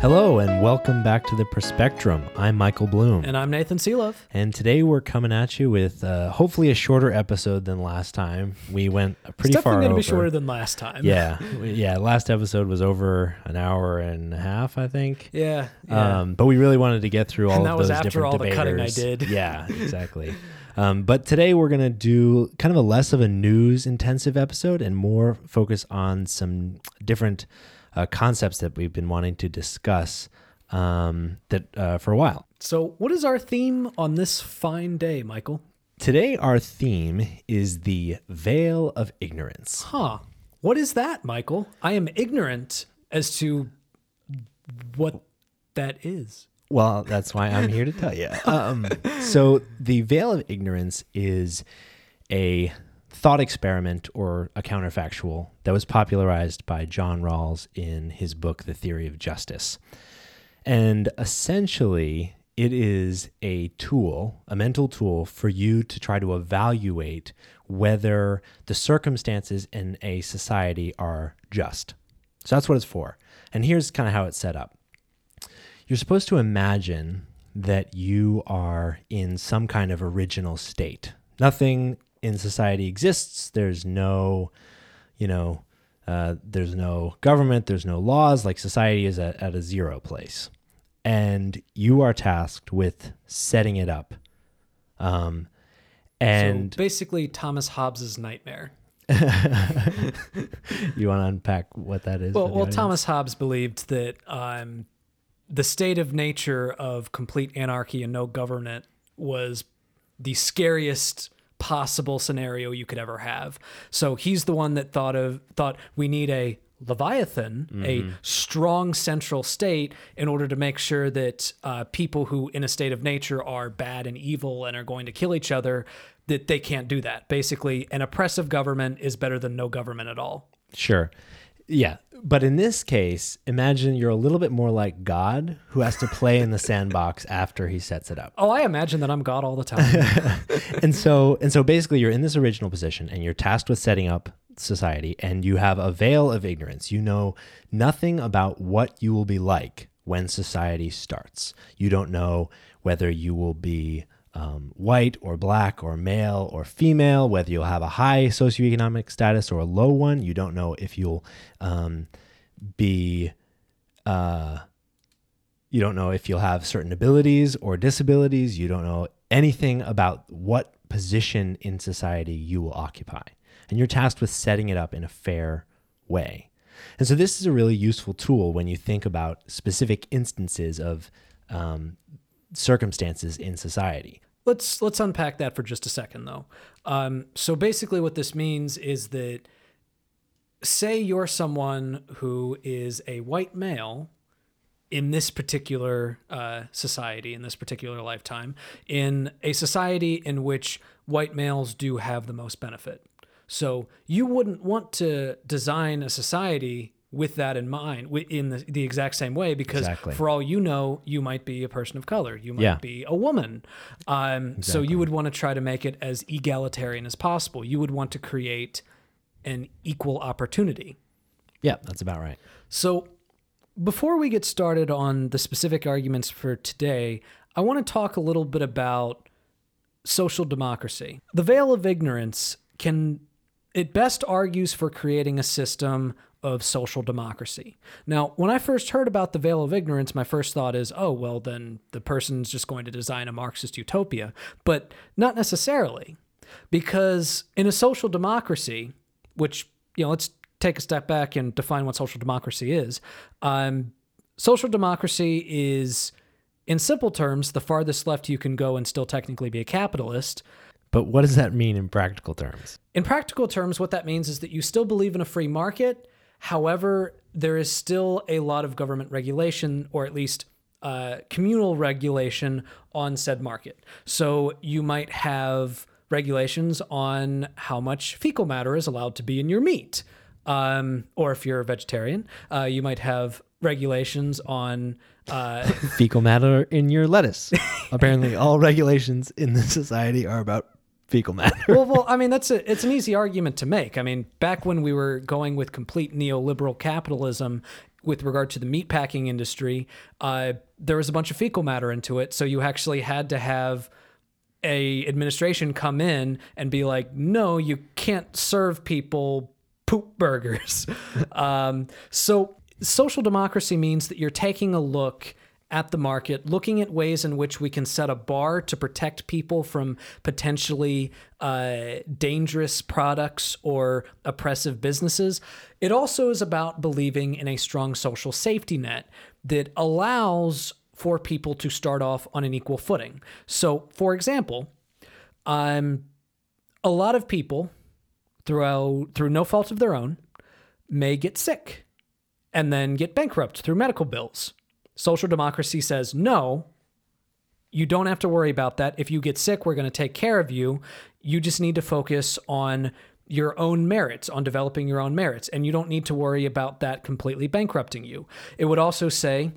Hello, and welcome back to the Perspectrum. I'm Michael Bloom. And I'm Nathan Seelove. And today we're coming at you with uh, hopefully a shorter episode than last time. We went pretty it's far definitely going to be shorter than last time. yeah, yeah. Last episode was over an hour and a half, I think. Yeah. yeah. Um, but we really wanted to get through all And of that was those after different all the cutting I did. Yeah, exactly. um, but today we're gonna do kind of a less of a news intensive episode and more focus on some different uh, concepts that we've been wanting to discuss um, that uh, for a while. so, what is our theme on this fine day, Michael? Today our theme is the veil of ignorance. Huh. What is that, Michael? I am ignorant as to what that is. Well, that's why I'm here to tell you. Um, so, the veil of ignorance is a thought experiment or a counterfactual that was popularized by John Rawls in his book, The Theory of Justice. And essentially, it is a tool, a mental tool for you to try to evaluate whether the circumstances in a society are just. So that's what it's for. And here's kind of how it's set up you're supposed to imagine that you are in some kind of original state. Nothing in society exists. There's no, you know, uh, there's no government, there's no laws. Like society is at, at a zero place. And you are tasked with setting it up. Um, and so basically, Thomas Hobbes's nightmare. you want to unpack what that is? Well, well. Thomas Hobbes believed that um, the state of nature of complete anarchy and no government was the scariest possible scenario you could ever have. So he's the one that thought of thought we need a Leviathan, a strong central state, in order to make sure that uh, people who, in a state of nature, are bad and evil and are going to kill each other, that they can't do that. Basically, an oppressive government is better than no government at all. Sure. Yeah. But in this case, imagine you're a little bit more like God who has to play in the sandbox after he sets it up. Oh, I imagine that I'm God all the time. And so and so basically you're in this original position and you're tasked with setting up society and you have a veil of ignorance. You know nothing about what you will be like when society starts. You don't know whether you will be um, white or black or male or female, whether you'll have a high socioeconomic status or a low one. You don't know if you'll um, be, uh, you don't know if you'll have certain abilities or disabilities. You don't know anything about what position in society you will occupy. And you're tasked with setting it up in a fair way. And so this is a really useful tool when you think about specific instances of um, circumstances in society. Let's let's unpack that for just a second though. Um, so basically what this means is that say you're someone who is a white male in this particular uh, society in this particular lifetime in a society in which white males do have the most benefit. So you wouldn't want to design a society with that in mind in the, the exact same way because Exactly. for all you know you might be a person of color you might Yeah. be a woman um, so you would want to try to make it as egalitarian as possible you would want to create an equal opportunity Yeah, that's about right. so, before we get started on the specific arguments for today, I want to talk a little bit about social democracy. The veil of ignorance can, it best argues for creating a system of social democracy. Now, when I first heard about the veil of ignorance, my first thought is, oh, well, then the person's just going to design a Marxist utopia. But not necessarily, because in a social democracy, which, you know, let's take a step back and define what social democracy is. Um, social democracy is, in simple terms, the farthest left you can go and still technically be a capitalist. But what does that mean in practical terms? In practical terms, what that means is that you still believe in a free market. However, there is still a lot of government regulation, or at least uh, communal regulation on said market. So you might have regulations on how much fecal matter is allowed to be in your meat. Um, or if you're a vegetarian, uh, you might have regulations on uh, fecal matter in your lettuce. Apparently, all regulations in this society are about fecal matter. well, well, I mean that's a it's an easy argument to make. I mean, back when we were going with complete neoliberal capitalism with regard to the meatpacking industry, uh, there was a bunch of fecal matter into it, so you actually had to have a administration come in and be like, no, you can't serve people poop burgers. um, so social democracy means that you're taking a look at the market, looking at ways in which we can set a bar to protect people from potentially uh, dangerous products or oppressive businesses. It also is about believing in a strong social safety net that allows for people to start off on an equal footing. So, for example, um, a lot of people, through through no fault of their own, may get sick and then get bankrupt through medical bills. Social democracy says, no, you don't have to worry about that. If you get sick, we're going to take care of you. You just need to focus on your own merits, on developing your own merits, and you don't need to worry about that completely bankrupting you. It would also say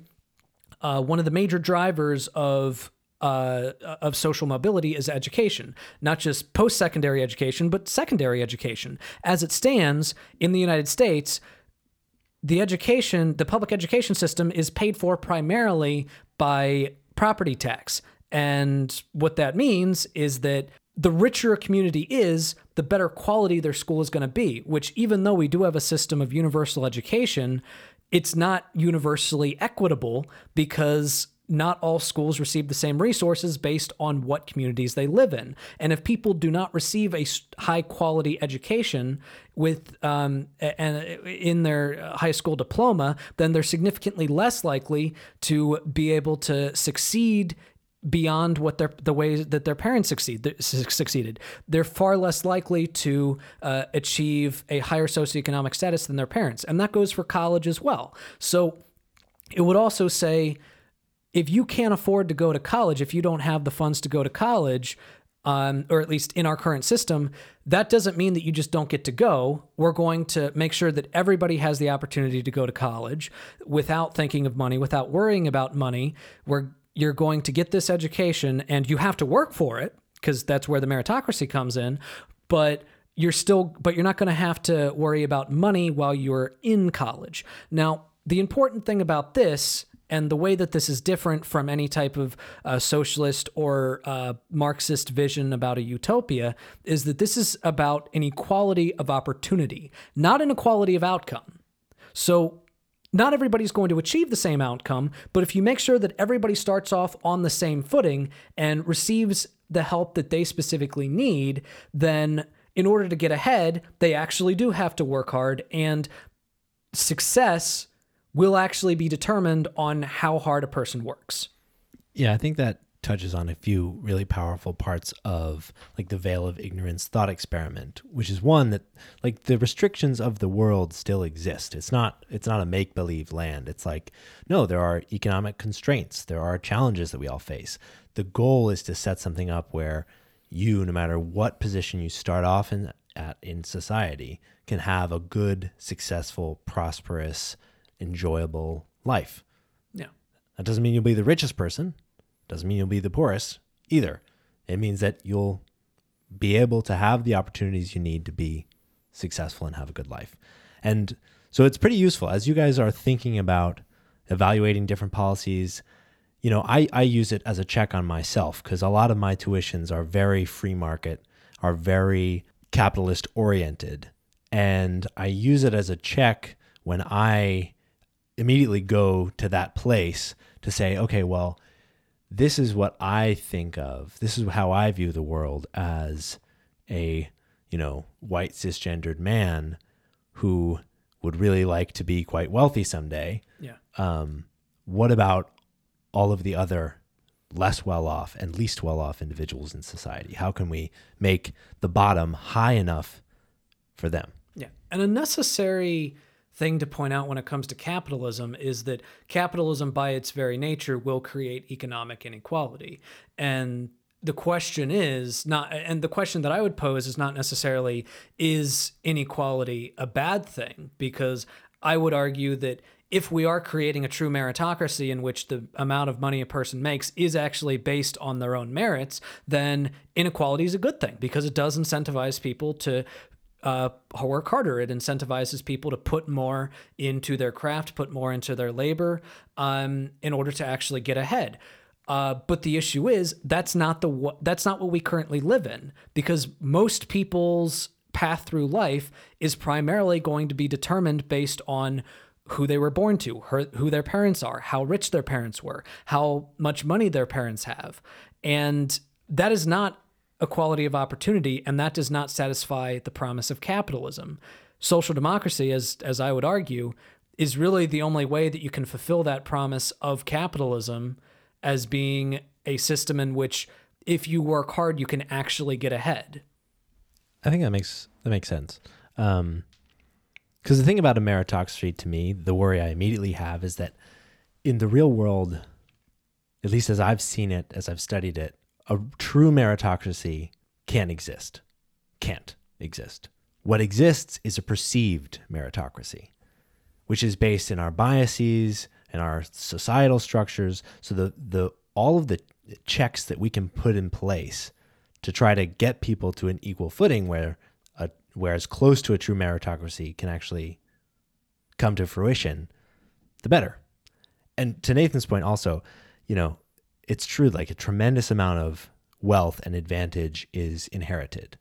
uh, one of the major drivers of uh, of social mobility is education, not just post secondary education, but secondary education. As it stands in the United States, the education, the public education system is paid for primarily by property tax. And what that means is that the richer a community is, the better quality their school is going to be, which, even though we do have a system of universal education, it's not universally equitable because not all schools receive the same resources based on what communities they live in. And if people do not receive a high quality education with um, and in their high school diploma, then they're significantly less likely to be able to succeed beyond what their the ways that their parents succeed succeeded. They're far less likely to uh, achieve a higher socioeconomic status than their parents, and that goes for college as well. So it would also say if you can't afford to go to college, if you don't have the funds to go to college, um, or at least in our current system, that doesn't mean that you just don't get to go. We're going to make sure that everybody has the opportunity to go to college without thinking of money, without worrying about money. We're you're going to get this education, and you have to work for it because that's where the meritocracy comes in. But you're still, but you're not going to have to worry about money while you're in college. Now, the important thing about this and the way that this is different from any type of uh, socialist or uh, Marxist vision about a utopia is that this is about an equality of opportunity, not an equality of outcome. So, not everybody's going to achieve the same outcome, but if you make sure that everybody starts off on the same footing and receives the help that they specifically need, then in order to get ahead, they actually do have to work hard and success will actually be determined on how hard a person works. Yeah, I think that touches on a few really powerful parts of like the veil of ignorance thought experiment which is one that like the restrictions of the world still exist. It's not it's not a make believe land. It's like no there are economic constraints. There are challenges that we all face. The goal is to set something up where you no matter what position you start off in at in society can have a good successful prosperous enjoyable life. Yeah. That doesn't mean you'll be the richest person, doesn't mean you'll be the poorest either. It means that you'll be able to have the opportunities you need to be successful and have a good life. And so it's pretty useful as you guys are thinking about evaluating different policies. You know, I, I use it as a check on myself because a lot of my tuitions are very free market, are very capitalist oriented. And I use it as a check when I immediately go to that place to say, okay, well, this is what I think of. This is how I view the world as a, you know, white cisgendered man who would really like to be quite wealthy someday. Yeah. Um, what about all of the other less well off and least well off individuals in society? How can we make the bottom high enough for them? Yeah. And a necessary thing to point out when it comes to capitalism is that capitalism, by its very nature, will create economic inequality. And the question is not, and the question that I would pose is not necessarily is inequality a bad thing? Because I would argue that if we are creating a true meritocracy in which the amount of money a person makes is actually based on their own merits, then inequality is a good thing because it does incentivize people to uh, work harder. It incentivizes people to put more into their craft, put more into their labor um, in order to actually get ahead. Uh, but the issue is that's not the that's not what we currently live in because most people's path through life is primarily going to be determined based on who they were born to, who their parents are, how rich their parents were, how much money their parents have, and that is not equality of opportunity, and that does not satisfy the promise of capitalism. Social democracy, as as I would argue, is really the only way that you can fulfill that promise of capitalism as being a system in which if you work hard you can actually get ahead. I think that makes that makes sense. Um, because the thing about a meritocracy to me, the worry I immediately have is that in the real world, at least as I've seen it, as I've studied it, a true meritocracy can't exist. Can't exist. What exists is a perceived meritocracy, which is based in our biases and our societal structures. So the the all of the checks that we can put in place to try to get people to an equal footing where a whereas close to a true meritocracy can actually come to fruition, the better. And to Nathan's point also, you know, it's true like a tremendous amount of wealth and advantage is inherited.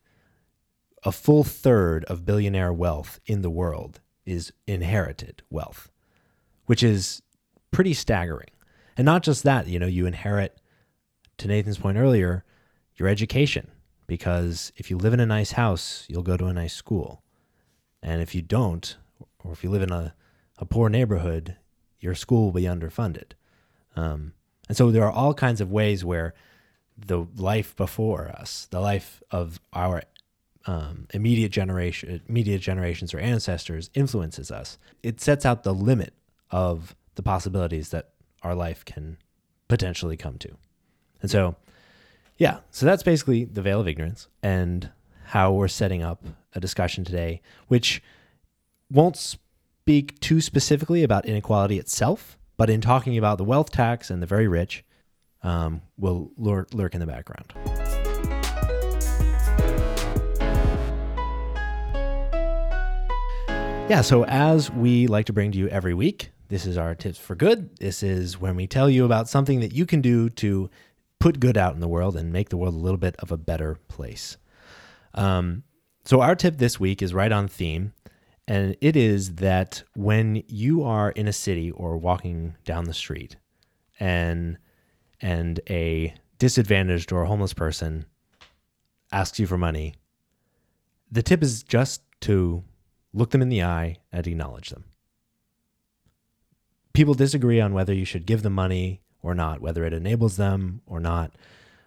A full third of billionaire wealth in the world is inherited wealth, which is pretty staggering. And not just that, you know, you inherit, to Nathan's point earlier, your education, because if you live in a nice house, you'll go to a nice school. And if you don't, or if you live in a, a poor neighborhood, your school will be underfunded. Um, and so there are all kinds of ways where the life before us, the life of our um, immediate generation, immediate generations or ancestors influences us. It sets out the limit of the possibilities that our life can potentially come to. And so, yeah, so that's basically the veil of ignorance and how we're setting up a discussion today, which won't speak too specifically about inequality itself, but in talking about the wealth tax and the very rich, um, will lurk, lurk in the background. Yeah, so as we like to bring to you every week, this is our tips for good. This is when we tell you about something that you can do to put good out in the world and make the world a little bit of a better place. Um, so, our tip this week is right on theme. And it is that when you are in a city or walking down the street and and a disadvantaged or homeless person asks you for money, the tip is just to look them in the eye and acknowledge them. People disagree on whether you should give them money or not, whether it enables them or not.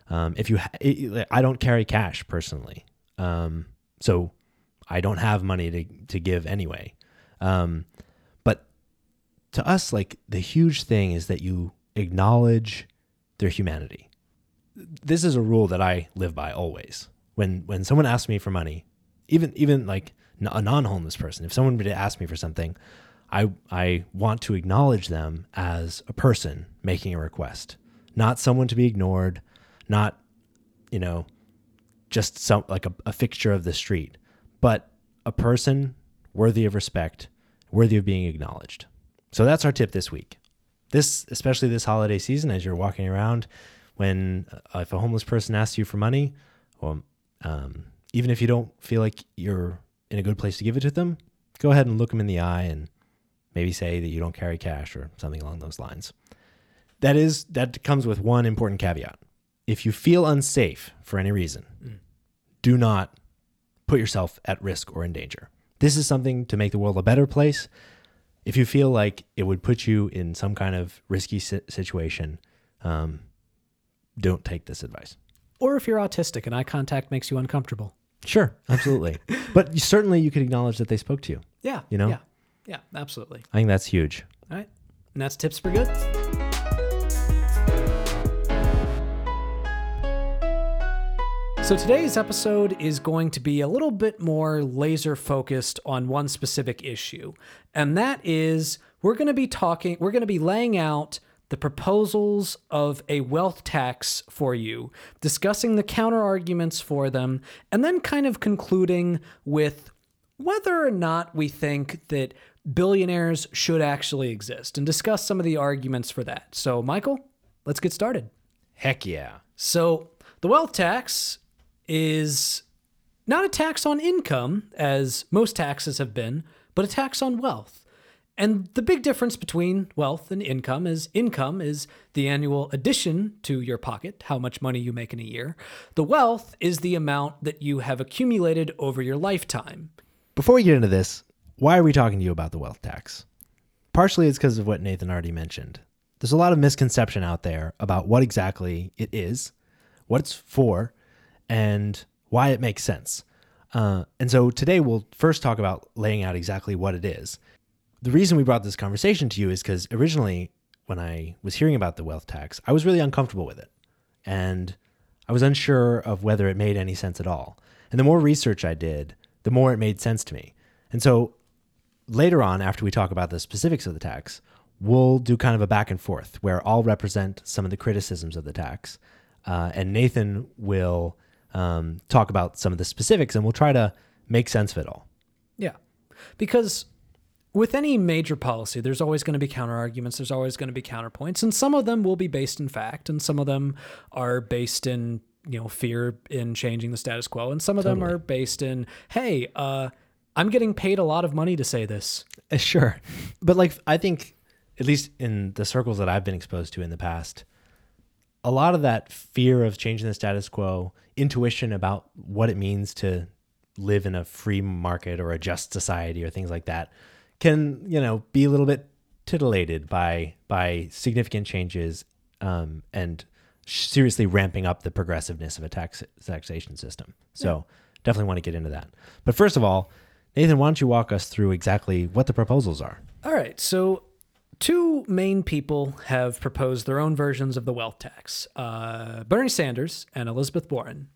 Um, if you, ha- I don't carry cash personally, um, so I don't have money to to give anyway. Um, but to us, like the huge thing is that you acknowledge their humanity. This is a rule that I live by always. When when someone asks me for money, even even like a non-homeless person, if someone were to ask me for something, I I want to acknowledge them as a person making a request, not someone to be ignored, not you know just some like a, a fixture of the street but a person worthy of respect, worthy of being acknowledged. So that's our tip this week. This, especially this holiday season, as you're walking around, when uh, if a homeless person asks you for money, well, um, even if you don't feel like you're in a good place to give it to them, go ahead and look them in the eye and maybe say that you don't carry cash or something along those lines. That is that comes with one important caveat. If you feel unsafe for any reason, mm. do not put yourself at risk or in danger. This is something to make the world a better place. If you feel like it would put you in some kind of risky situation, um, don't take this advice. Or if you're autistic and eye contact makes you uncomfortable. Sure, absolutely. but certainly you could acknowledge that they spoke to you. Yeah. You know? Yeah. Yeah, absolutely. I think that's huge. All right. And that's tips for good. So today's episode is going to be a little bit more laser focused on one specific issue. And that is we're going to be talking, we're going to be laying out the proposals of a wealth tax for you, discussing the counter arguments for them, and then kind of concluding with whether or not we think that billionaires should actually exist and discuss some of the arguments for that. So, Michael, let's get started. Heck yeah. So, the wealth tax is not a tax on income, as most taxes have been, but a tax on wealth. And the big difference between wealth and income is income is the annual addition to your pocket, how much money you make in a year. The wealth is the amount that you have accumulated over your lifetime. Before we get into this, why are we talking to you about the wealth tax? Partially it's because of what Nathan already mentioned. There's a lot of misconception out there about what exactly it is, what it's for, and why it makes sense. Uh, and so today we'll first talk about laying out exactly what it is. The reason we brought this conversation to you is because originally, when I was hearing about the wealth tax, I was really uncomfortable with it. And I was unsure of whether it made any sense at all. And the more research I did, the more it made sense to me. And so later on, after we talk about the specifics of the tax, we'll do kind of a back and forth where I'll represent some of the criticisms of the tax. Uh, and Nathan will um, talk about some of the specifics and we'll try to make sense of it all. Yeah. Because with any major policy, there's always going to be counter arguments, there's always going to be counterpoints, and some of them will be based in fact, and some of them are based in you know fear in changing the status quo, and some of totally. them are based in hey, uh, I'm getting paid a lot of money to say this. Uh, sure, but like I think at least in the circles that I've been exposed to in the past, a lot of that fear of changing the status quo, intuition about what it means to live in a free market or a just society or things like that can, you know, be a little bit titillated by by significant changes um, and seriously ramping up the progressiveness of a tax taxation system. So yeah. definitely want to get into that. But first of all, Nathan, why don't you walk us through exactly what the proposals are? All right. So two main people have proposed their own versions of the wealth tax uh, Bernie Sanders and Elizabeth Warren.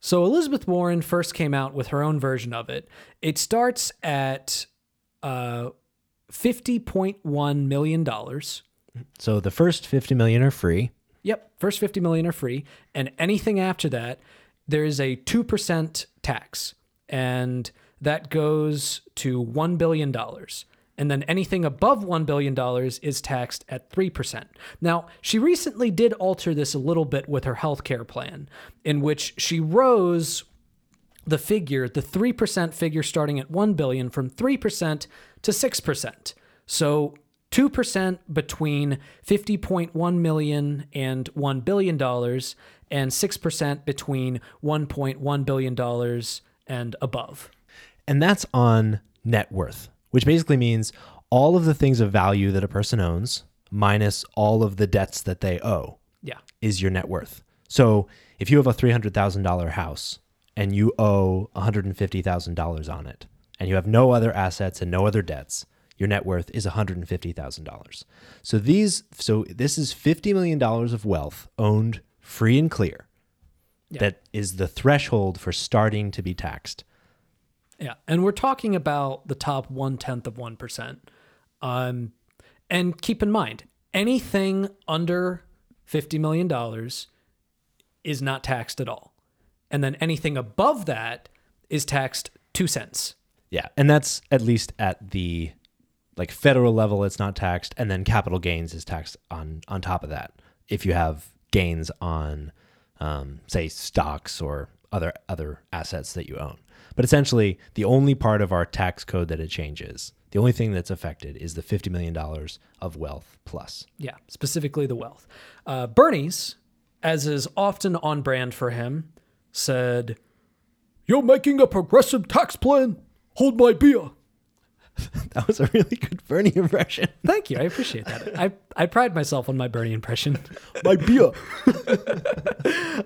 So, Elizabeth Warren first came out with her own version of it. It starts at uh, $50.1 million. So, the first 50 million are free. Yep, first 50 million are free. And anything after that, there is a 2% tax. And that goes to $1 billion and then anything above $1 billion is taxed at 3%. Now, she recently did alter this a little bit with her healthcare plan, in which she rose the figure, the 3% figure starting at 1 billion from 3% to 6%. So 2% between 50.1 million and 1 billion dollars and 6% between 1.1 billion dollars and above. And that's on net worth which basically means all of the things of value that a person owns minus all of the debts that they owe. Yeah. Is your net worth. So if you have a $300,000 house and you owe $150,000 on it and you have no other assets and no other debts, your net worth is $150,000. So these so this is 50 million dollars of wealth owned free and clear. Yeah. That is the threshold for starting to be taxed. Yeah, and we're talking about the top one tenth of one percent. Um, and keep in mind, anything under fifty million dollars is not taxed at all, and then anything above that is taxed two cents. Yeah, and that's at least at the like federal level. It's not taxed, and then capital gains is taxed on on top of that. If you have gains on, um, say, stocks or other other assets that you own. But essentially, the only part of our tax code that it changes, the only thing that's affected is the $50 million of wealth plus. Yeah, specifically the wealth. Uh, Bernie's, as is often on brand for him, said, You're making a progressive tax plan. Hold my beer. that was a really good Bernie impression. Thank you. I appreciate that. I, I pride myself on my Bernie impression. my beer.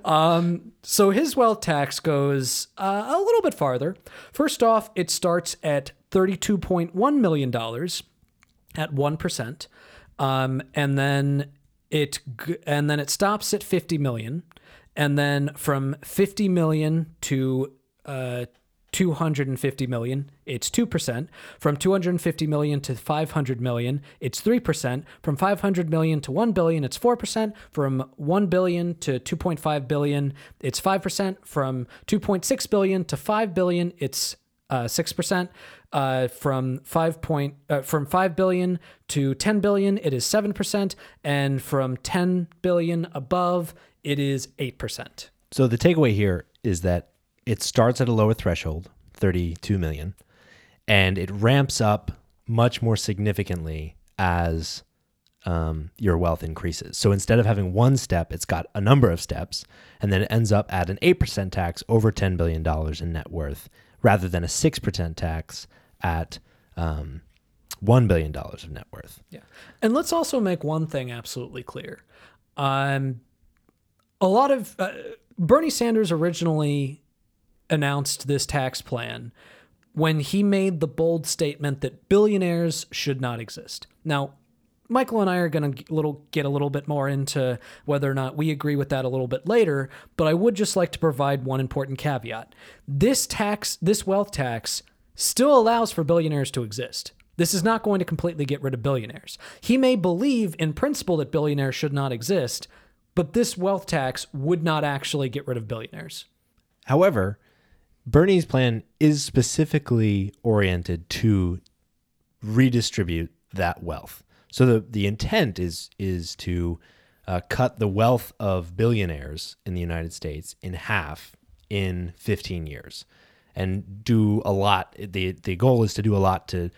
um, so his wealth tax goes uh, a little bit farther. First off, it starts at $32.1 million at 1%. Um, and then it and then it stops at 50 million and then from 50 million to uh, 250 million, it's 2%. From 250 million to 500 million, it's 3%. From 500 million to 1 billion, it's 4%. From 1 billion to 2.5 billion, it's 5%. From 2.6 billion to 5 billion, it's uh, 6%. Uh, from 5 point, uh, from 5 billion to 10 billion, it is 7%. And from 10 billion above, it is 8%. So the takeaway here is that it starts at a lower threshold, 32 million, and it ramps up much more significantly as um, your wealth increases. So instead of having one step, it's got a number of steps, and then it ends up at an 8% tax over $10 billion in net worth rather than a 6% tax at um, $1 billion of net worth. Yeah. And let's also make one thing absolutely clear. Um, a lot of uh, Bernie Sanders originally announced this tax plan when he made the bold statement that billionaires should not exist. Now, Michael and I are going to little get a little bit more into whether or not we agree with that a little bit later, but I would just like to provide one important caveat. This tax, this wealth tax still allows for billionaires to exist. This is not going to completely get rid of billionaires. He may believe in principle that billionaires should not exist, but this wealth tax would not actually get rid of billionaires. However, Bernie's plan is specifically oriented to redistribute that wealth. So the, the intent is is to uh, cut the wealth of billionaires in the United States in half in 15 years, and do a lot. the The goal is to do a lot to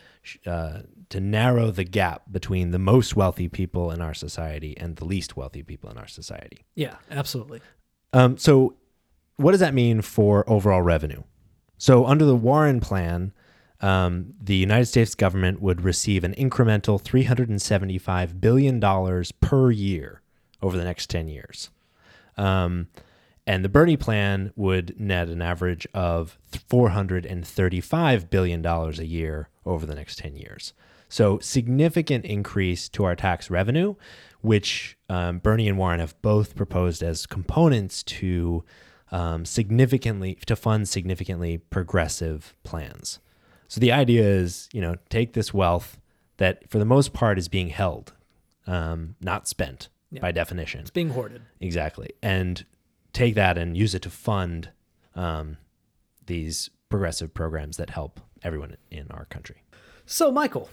uh, to narrow the gap between the most wealthy people in our society and the least wealthy people in our society. Yeah, absolutely. Um, so, what does that mean for overall revenue? So, under the Warren plan, um, the United States government would receive an incremental $375 billion per year over the next 10 years. Um, and the Bernie plan would net an average of $435 billion a year over the next 10 years. So, significant increase to our tax revenue, which um, Bernie and Warren have both proposed as components to um, significantly to fund significantly progressive plans. So the idea is, you know, take this wealth that for the most part is being held, um, not spent Yeah. by definition. It's being hoarded. Exactly. And take that and use it to fund um, these progressive programs that help everyone in our country. So, Michael,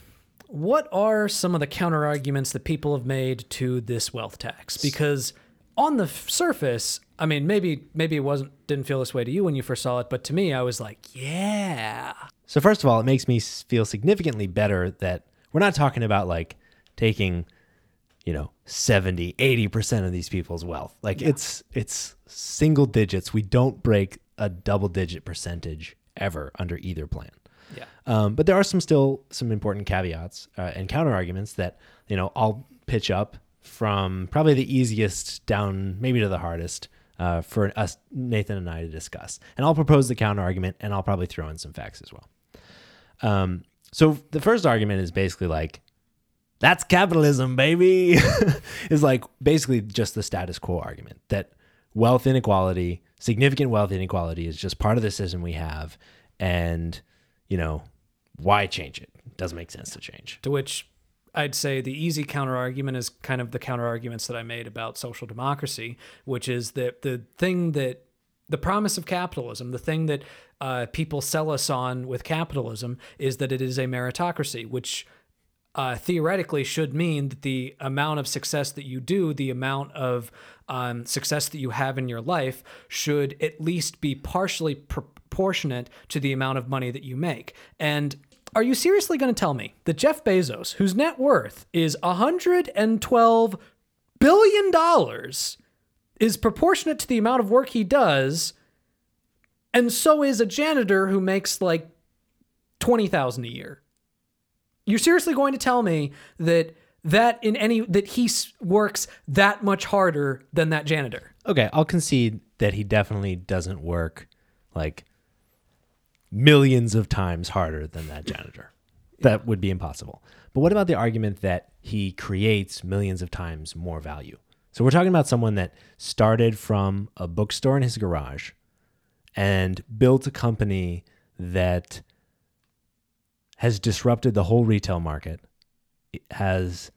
what are some of the counter arguments that people have made to this wealth tax? Because on the surface, I mean, maybe maybe it wasn't didn't feel this way to you when you first saw it, but to me, I was like, yeah, So first of all, it makes me feel significantly better that we're not talking about like taking, you know, 70, 80% of these people's wealth. Like it's it's single digits. We don't break a double digit percentage ever under either plan. yeah, Um, but there are some still some important caveats uh, and counter arguments that you know I'll pitch up from probably the easiest down maybe to the hardest uh, for us Nathan and I to discuss. And I'll propose the counter argument and I'll probably throw in some facts as well. Um, so the first argument is basically like that's capitalism, baby. is like basically just the status quo argument that wealth inequality, significant wealth inequality, is just part of the system we have, and you know why change it? Doesn't make sense to change. to which I'd say the easy counter argument is kind of the counter arguments that I made about social democracy, which is that the thing that the promise of capitalism, the thing that uh, people sell us on with capitalism, is that it is a meritocracy, which uh, theoretically should mean that the amount of success that you do, the amount of um, success that you have in your life, should at least be partially proportionate to the amount of money that you make. And are you seriously going to tell me that Jeff Bezos, whose net worth is $112 billion, is proportionate to the amount of work he does, and so is a janitor who makes like 20,000 a year? You're seriously going to tell me that that in any that he works that much harder than that janitor? Okay, I'll concede that he definitely doesn't work like millions of times harder than that janitor. That would be impossible. But what about the argument that he creates millions of times more value? So we're talking about someone that started from a bookstore in his garage and built a company that has disrupted the whole retail market, it has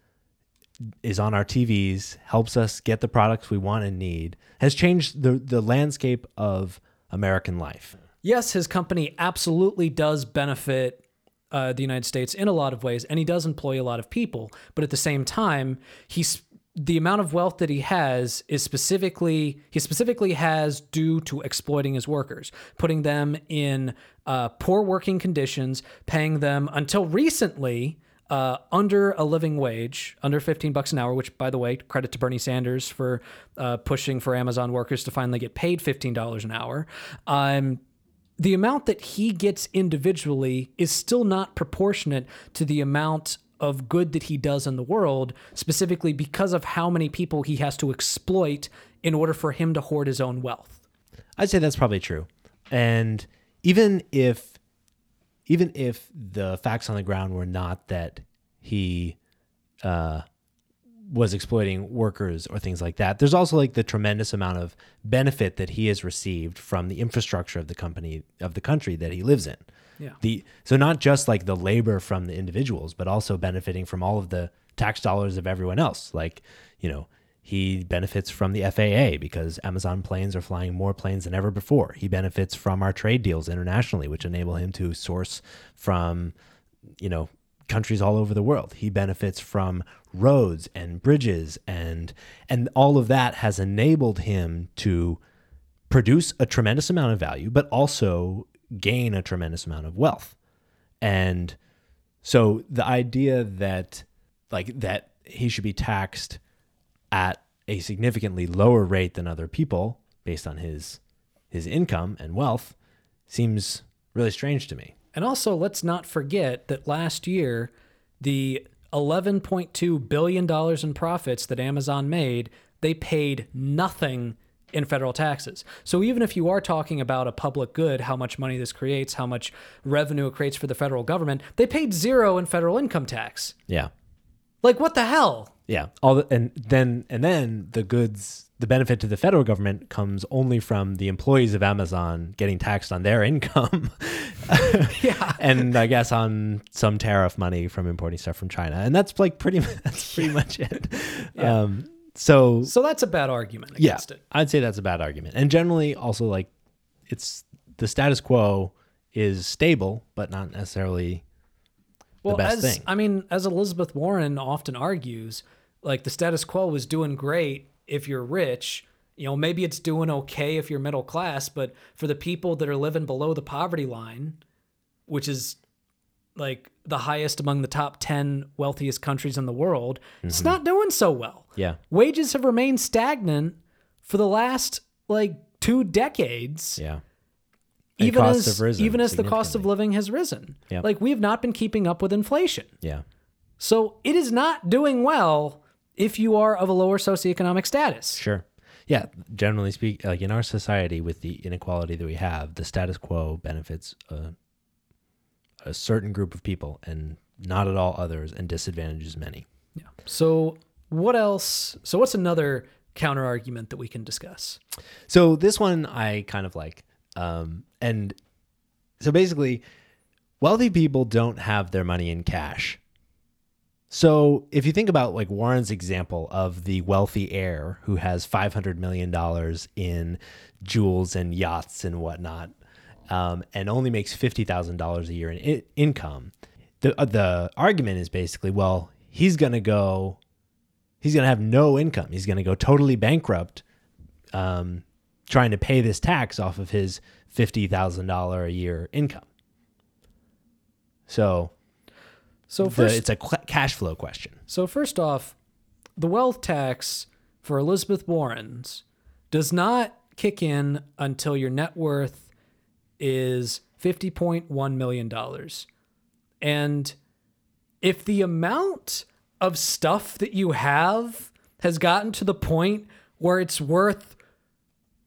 is on our TVs, helps us get the products we want and need, has changed the the landscape of American life. Yes, his company absolutely does benefit uh, the United States in a lot of ways, and he does employ a lot of people. But at the same time, he's the amount of wealth that he has is specifically he specifically has due to exploiting his workers, putting them in uh, poor working conditions, paying them until recently uh, under a living wage, under 15 bucks an hour, which, by the way, credit to Bernie Sanders for uh, pushing for Amazon workers to finally get paid $15 an hour. Um, the amount that he gets individually is still not proportionate to the amount of good that he does in the world, specifically because of how many people he has to exploit in order for him to hoard his own wealth. I'd say that's probably true. And even if even if the facts on the ground were not that he uh, was exploiting workers or things like that, there's also like the tremendous amount of benefit that he has received from the infrastructure of the company of the country that he lives in. Yeah. The so not just like the labor from the individuals, but also benefiting from all of the tax dollars of everyone else. Like, you know, he benefits from the FAA because Amazon planes are flying more planes than ever before. He benefits from our trade deals internationally, which enable him to source from, you know, countries all over the world. He benefits from roads and bridges and and all of that has enabled him to produce a tremendous amount of value, but also gain a tremendous amount of wealth. And so the idea that like that he should be taxed at a significantly lower rate than other people based on his his income and wealth seems really strange to me. And also, let's not forget that last year, the $11.2 billion in profits that Amazon made, they paid nothing in federal taxes. So even if you are talking about a public good, how much money this creates, how much revenue it creates for the federal government, they paid zero in federal income tax. Yeah. Like what the hell? Yeah. All the, and then and then the goods the benefit to the federal government comes only from the employees of Amazon getting taxed on their income. Yeah. and I guess on some tariff money from importing stuff from China. And that's like pretty that's pretty much it. Yeah. Um so So that's a bad argument yeah, against it. I'd say that's a bad argument. And generally also like it's the status quo is stable but not necessarily Well, the best as thing. I mean, as Elizabeth Warren often argues, like the status quo was doing great if you're rich. You know, maybe it's doing okay if you're middle class, but for the people that are living below the poverty line, which is like the highest among the top 10 wealthiest countries in the world, it's not doing so well. Yeah. Wages have remained stagnant for the last like two decades Yeah. And even as even as the cost of living has risen. Yep. Like we have not been keeping up with inflation. Yeah. So it is not doing well if you are of a lower socioeconomic status. Sure. Yeah. Generally speak, like in our society, with the inequality that we have, the status quo benefits a, a certain group of people and not at all others, and disadvantages many. Yeah. So what else? So what's another counter argument that we can discuss? So this one I kind of like. Um, and so basically, wealthy people don't have their money in cash. So if you think about like Warren's example of the wealthy heir who has $500 million in jewels and yachts and whatnot, um, and only makes $50,000 a year in I- income, the, uh, the argument is basically, well, he's to go, he's to have no income. He's to go totally bankrupt um, trying to pay this tax off of his $50,000 a year income. So So the- first, it's a cl- cash flow question. so first off, the wealth tax for Elizabeth Warren's does not kick in until your net worth is $50.1 million. And if the amount of stuff that you have has gotten to the point where it's worth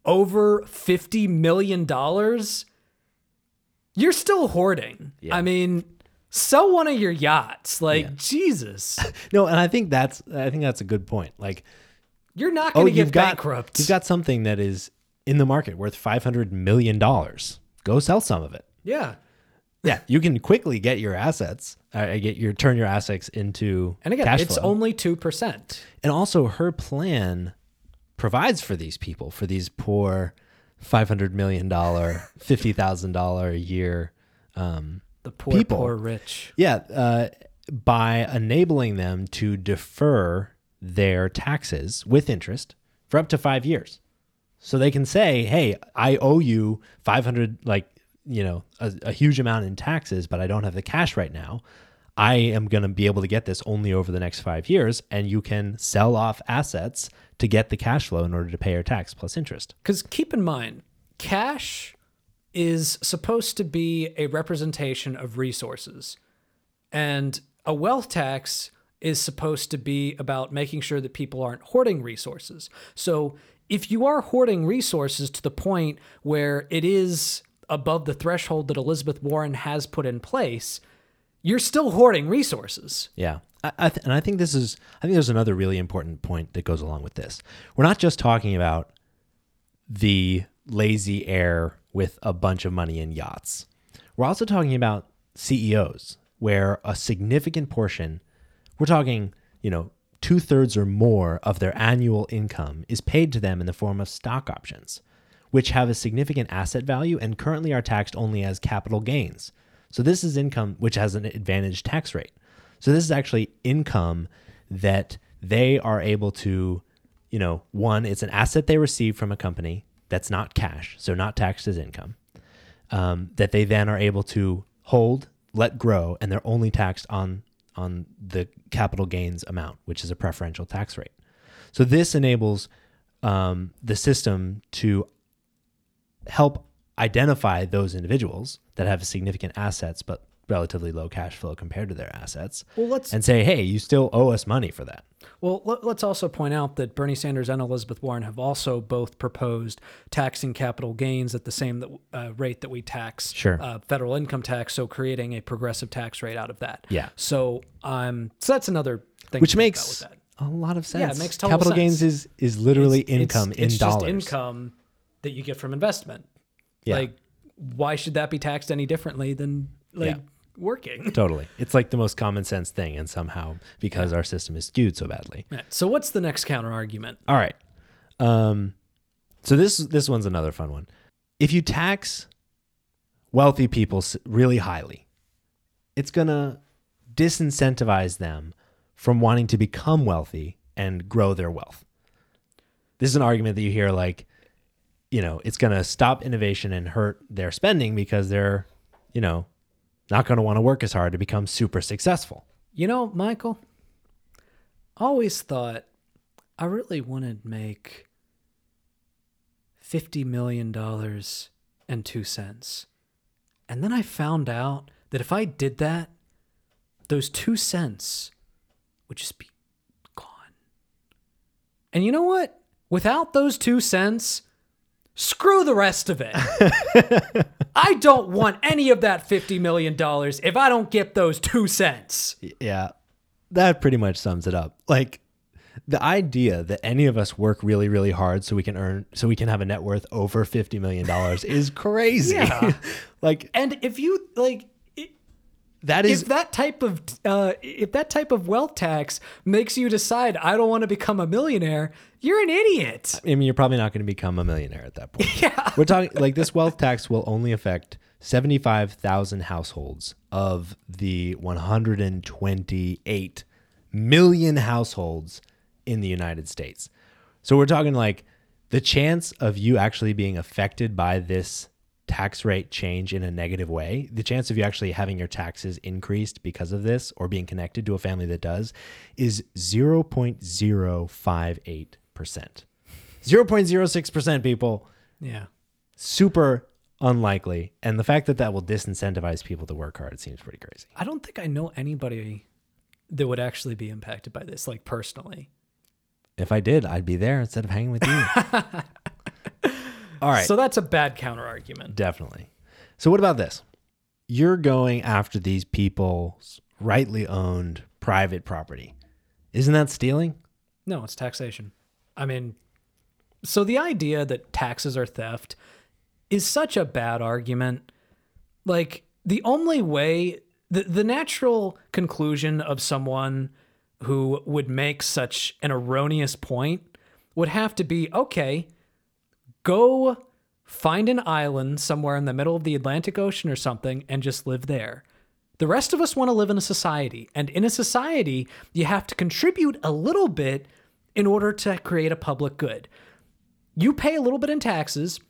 over $50 million, You're still hoarding. Yeah. I mean, sell one of your yachts. Like, Yeah. Jesus. No, and I think that's I think that's a good point. Like, You're not oh, going to you've get got bankrupt. you've got something that is in the market worth five hundred million dollars. Go sell some of it. yeah. Yeah, you can quickly get your assets. Uh, get your turn your assets into And again, cash it's flow. only 2%. and also her plan provides for these people for these poor five hundred million dollar, fifty thousand dollar a year. Um, The poor, People. poor rich. yeah, uh, by enabling them to defer their taxes with interest for up to five years. So they can say, "Hey, I owe you 500 like, you know, a, a huge amount in taxes, but I don't have the cash right now. I am going to be able to get this only over the next 5 years and you can sell off assets to get the cash flow in order to pay your tax plus interest." Because keep in mind, cash is supposed to be a representation of resources, and a wealth tax is supposed to be about making sure that people aren't hoarding resources. So if you are hoarding resources to the point where it is above the threshold that Elizabeth Warren has put in place, you're still hoarding resources. Yeah. I, th- and I think this is, I think there's another really important point that goes along with this. We're not just talking about the lazy heir with a bunch of money in yachts. We're also talking about CEOs, where a significant portion, we're talking, you know, two thirds or more of their annual income is paid to them in the form of stock options, which have a significant asset value and currently are taxed only as capital gains. So this is income which has an advantage tax rate. So this is actually income that they are able to, you know, one, it's an asset they receive from a company that's not cash, so not taxed as income, um, that they then are able to hold, let grow, and they're only taxed on on the capital gains amount, which is a preferential tax rate. So this enables um, the system to help identify those individuals that have significant assets but relatively low cash flow compared to their assets Well, let's and say, hey, you still owe us money for that. Well, let, us also point out that Bernie Sanders and Elizabeth Warren have also both proposed taxing capital gains at the same that, uh, rate that we tax Sure. uh, federal income tax, so creating a progressive tax rate out of that. Yeah. So, um, so that's another thing. Which to think about makes a lot of sense. it makes total Capital sense. gains is is literally It's- income it's in just dollars. income that you get from investment. Yeah. Like, why should that be taxed any differently than like Yeah. Working? Totally. It's like the most common sense thing and somehow because our system is skewed so badly. Yeah. So, what's the next counter argument? All right. Um so this this one's another fun one. If you tax wealthy people really highly, it's going to disincentivize them from wanting to become wealthy and grow their wealth. This is an argument that you hear like, you know, it's going to stop innovation and hurt their spending because they're, you know, not going to want to work as hard to become super successful. You know, Michael, always thought I really wanted to make $50 million and two cents. And then I found out that if I did that, those two cents would just be gone. And you know what? Without those two cents, screw the rest of it. I don't want any of that $50 million if I don't get those two cents. Yeah, that pretty much sums it up. Like the idea that any of us work really, really hard so we can earn, so we can have a net worth over fifty million dollars is crazy. Yeah. like And if you like, that is if that type of uh, if that type of wealth tax makes you decide I don't want to become a millionaire, you're an idiot. I mean, you're probably not going to become a millionaire at that point. Yeah. We're talking like this wealth tax will only affect 75,000 households of the 128 million households in the United States. So we're talking like the chance of you actually being affected by this tax rate change in a negative way, the chance of you actually having your taxes increased because of this or being connected to a family that does is 0.058%. 0.06% people Yeah. super unlikely and the fact that that will disincentivize people to work hard it seems pretty crazy I don't think I know anybody that would actually be impacted by this, like personally. if i did i'd be there instead of hanging with you all right So that's a bad counter argument. definitely so what about this you're going after these people's rightly owned private property. Isn't that stealing? No, it's taxation. I mean, so the idea that taxes are theft is such a bad argument. Like, the only way, the, the natural conclusion of someone who would make such an erroneous point would have to be okay, go find an island somewhere in the middle of the Atlantic Ocean or something and just live there. The rest of us want to live in a society. And in a society, you have to contribute a little bit in order to create a public good. You pay a little bit in taxes,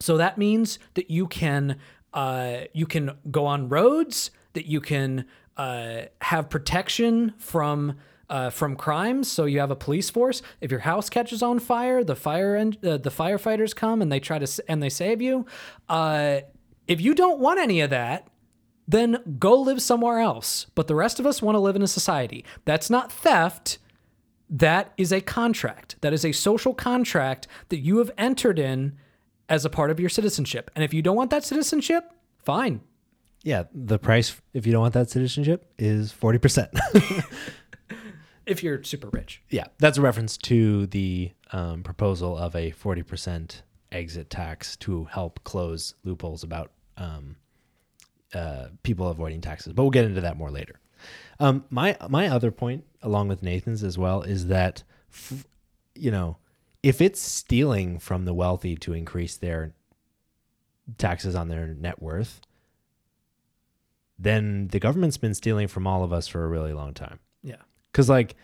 so that means that you can uh, you can go on roads, that you can uh, have protection from uh, from crimes. So you have a police force. If your house catches on fire, the fire and uh, the firefighters come and they try to and they save you. Uh, if you don't want any of that, then go live somewhere else. But the rest of us want to live in a society. That's not theft. That is a contract. That is a social contract that you have entered in as a part of your citizenship. And if you don't want that citizenship, fine. Yeah, the price if you don't want that citizenship is 40%. If you're super rich. yeah, that's a reference to the um, proposal of a 40% exit tax to help close loopholes about um, uh, people avoiding taxes. But we'll get into that more later. Um, my my other point, along with Nathan's as well, is that f- you know if it's stealing from the wealthy to increase their taxes on their net worth, then the government's been stealing from all of us for a really long time. Yeah. Because, like,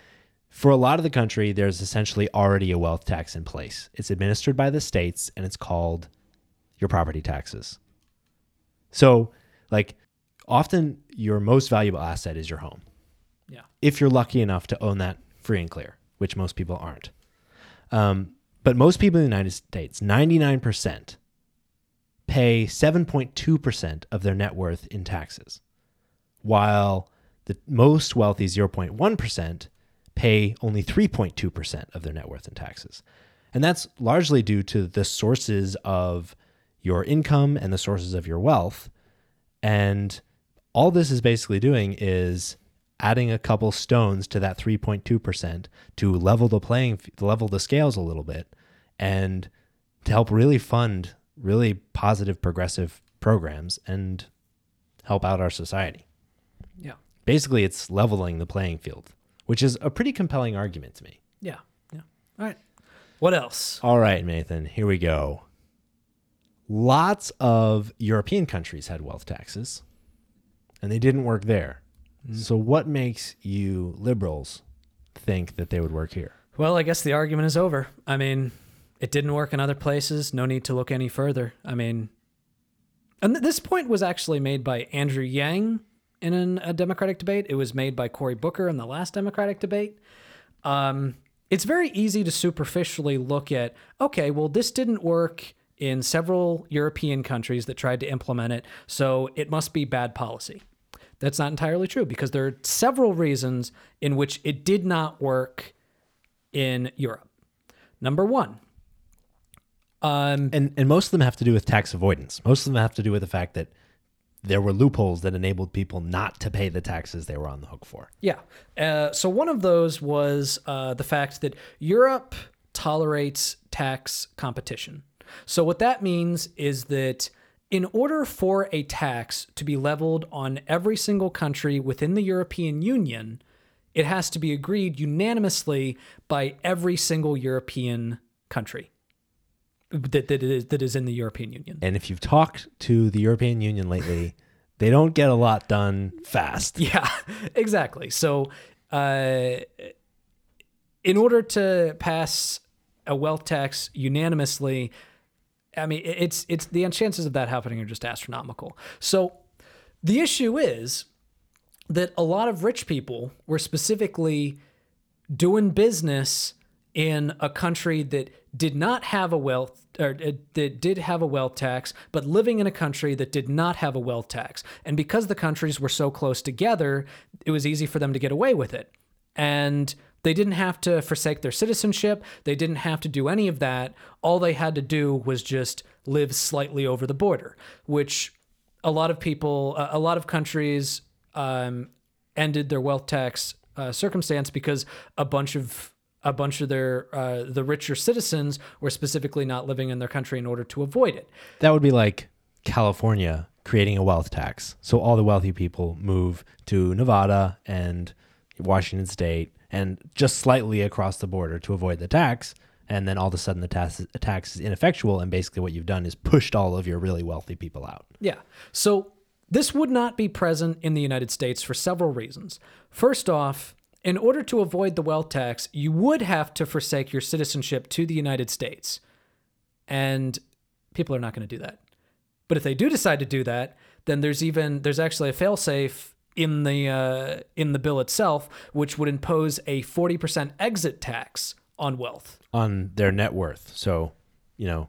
for a lot of the country, there's essentially already a wealth tax in place. It's administered by the states and it's called your property taxes. So, like, often your most valuable asset is your home. Yeah. If you're lucky enough to own that free and clear, which most people aren't. Um, but most people in the United States, 99%, pay 7.2% of their net worth in taxes, while the most wealthy 0.1% pay only 3.2% of their net worth in taxes. And that's largely due to the sources of your income and the sources of your wealth. And all this is basically doing is adding a couple stones to that 3.2% to level the playing level the scales a little bit and to help really fund really positive progressive programs and help out our society Yeah. Basically it's leveling the playing field, which is a pretty compelling argument to me. Yeah. Yeah. All right. What else? All right, Nathan, here we go. Lots of European countries had wealth taxes, and they didn't work there. Mm. So, what makes you liberals think that they would work here? Well, I guess the argument is over. I mean, it didn't work in other places. No need to look any further. I mean, and th- this point was actually made by Andrew Yang in an, a Democratic debate. It was made by Cory Booker in the last Democratic debate. Um, it's very easy to superficially look at, okay, well, this didn't work in several European countries that tried to implement it, so it must be bad policy. That's not entirely true because there are several reasons in which it did not work in Europe. Number one, um, And and most of them have to do with tax avoidance. Most of them have to do with the fact that there were loopholes that enabled people not to pay the taxes they were on the hook for. Yeah. Uh, so one of those was uh, the fact that Europe tolerates tax competition. So what that means is that in order for a tax to be leveled on every single country within the European Union, it has to be agreed unanimously by every single European country that, that, is, that is in the European Union. And if you've talked to the European Union lately, they don't get a lot done fast. Yeah, exactly. So, uh, in order to pass a wealth tax unanimously, I mean, it's it's the chances of that happening are just astronomical. So, the issue is that a lot of rich people were specifically doing business in a country that did not have a wealth or uh, that did have a wealth tax, but living in a country that did not have a wealth tax. And because the countries were so close together, it was easy for them to get away with it. And they didn't have to forsake their citizenship. They didn't have to do any of that. All they had to do was just live slightly over the border, which a lot of people, a lot of countries um, ended their wealth tax uh, circumstance because a bunch of a bunch of their uh, the richer citizens were specifically not living in their country in order to avoid it. That would be like California creating a wealth tax. So all the wealthy people move to Nevada and Washington State and just slightly across the border to avoid the tax. And then all of a sudden the tax, the tax is ineffectual. And basically what you've done is pushed all of your really wealthy people out. Yeah. So this would not be present in the United States for several reasons. First off, in order to avoid the wealth tax, you would have to forsake your citizenship to the United States. And people are not going to do that. But if they do decide to do that, then there's even there's actually a failsafe in the uh, in the bill itself, which would impose a 40% exit tax on wealth. On their net worth. So, you know,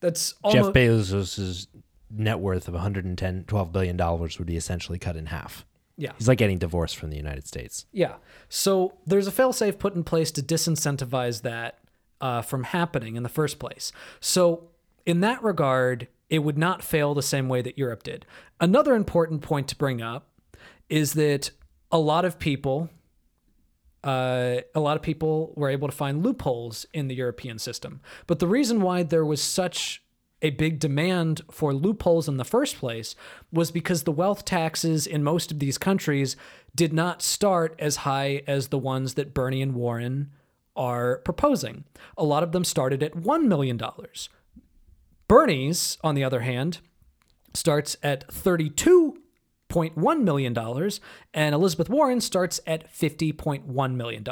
That's Jeff Bezos's net worth of 110, 12 billion dollars would be essentially cut in half. Yeah. He's like getting divorced from the United States. Yeah. So there's a failsafe put in place to disincentivize that uh, from happening in the first place. So in that regard, it would not fail the same way that Europe did. Another important point to bring up is that a lot of people, uh, a lot of people were able to find loopholes in the European system. But the reason why there was such a big demand for loopholes in the first place was because the wealth taxes in most of these countries did not start as high as the ones that Bernie and Warren are proposing. A lot of them started at $1 million. Bernie's, on the other hand, starts at $32.1 million, and Elizabeth Warren starts at $50.1 million.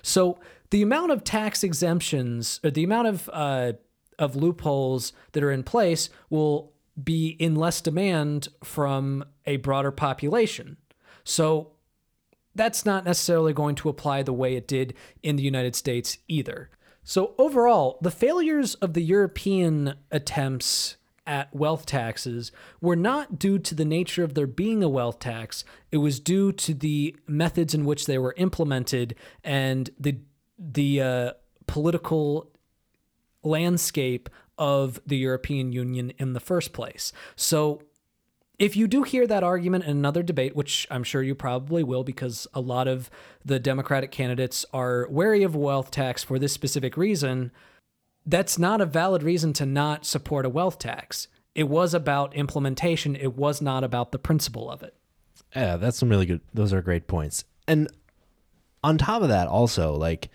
So the amount of tax exemptions, or the amount of, uh, of loopholes that are in place, will be in less demand from a broader population. So that's not necessarily going to apply the way it did in the United States either. So, overall, the failures of the European attempts at wealth taxes were not due to the nature of there being a wealth tax, it was due to the methods in which they were implemented and the, the uh, political landscape of the European Union in the first place. So, if you do hear that argument in another debate, which I'm sure you probably will because a lot of the Democratic candidates are wary of wealth tax for this specific reason, that's not a valid reason to not support a wealth tax. It was about implementation, it was not about the principle of it. Yeah, that's some really good. Those are great points. And on top of that, also like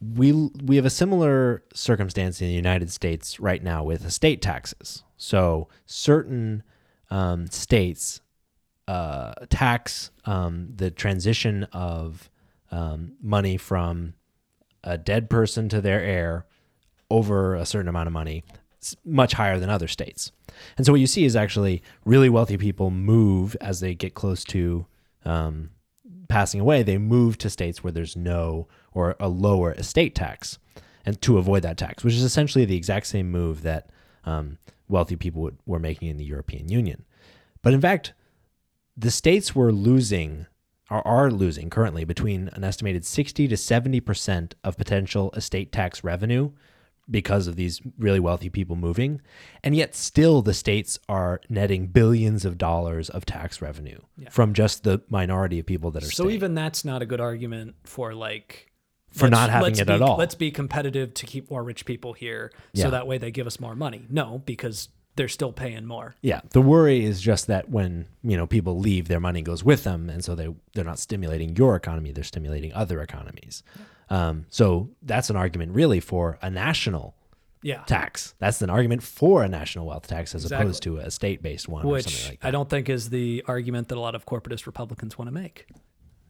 we we have a similar circumstance in the United States right now with estate taxes. So certain um, states uh, tax um, the transition of um, money from a dead person to their heir over a certain amount of money much higher than other states. And so what you see is actually really wealthy people move as they get close to um, passing away. They move to states where there's no or a lower estate tax, and to avoid that tax, which is essentially the exact same move that um, wealthy people would, were making in the European Union. But in fact, the states were losing or are losing currently between an estimated 60 to 70% of potential estate tax revenue because of these really wealthy people moving. And yet, still, the states are netting billions of dollars of tax revenue from just the minority of people that are So staying. even that's not a good argument for like For not having it be, at all. Let's be competitive to keep more rich people here, so that way they give us more money. No, because they're still paying more. Yeah, the worry is just that when you know people leave, their money goes with them, and so they they're not stimulating your economy; they're stimulating other economies. Um, so that's an argument really for a national Yeah, tax. That's an argument for a national wealth tax as Exactly. opposed to a state-based one or which something like that. I don't think is the argument that a lot of corporatist Republicans want to make.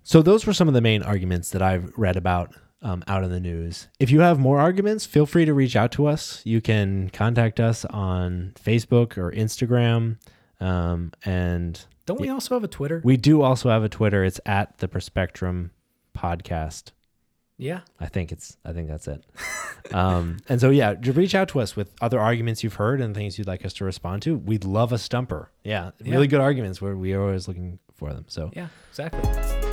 So those were some of the main arguments that I've read about um, out in the news. If you have more arguments, feel free to reach out to us. You can contact us on Facebook or Instagram, um, and Don't we also have a Twitter? we do also have a Twitter. It's at the Perspectrum Podcast. yeah, I think it's. I think that's it. um, and so yeah, reach out to us with other arguments you've heard and things you'd like us to respond to. We'd love a stumper. Yeah, really Yeah. good arguments where we are always looking for them. So yeah, exactly.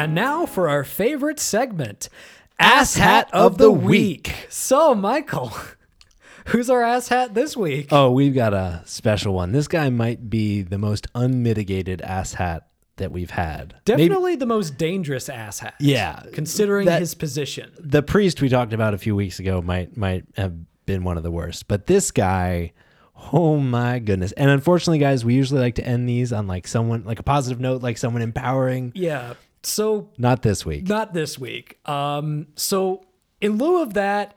And now for our favorite segment. Ass Hat of the Week. So, Michael, who's our ass hat this week? Oh, we've got a special one. This guy might be the most unmitigated ass hat that we've had. Maybe- Definitely the most dangerous ass hat. Yeah. Considering That- his position. the priest we talked about a few weeks ago might might have been one of the worst. But this guy, oh my goodness. And unfortunately, guys, we usually like to end these on like someone like a positive note, like someone empowering. Yeah. So, Not this week. not this week. Um, so, in lieu of that,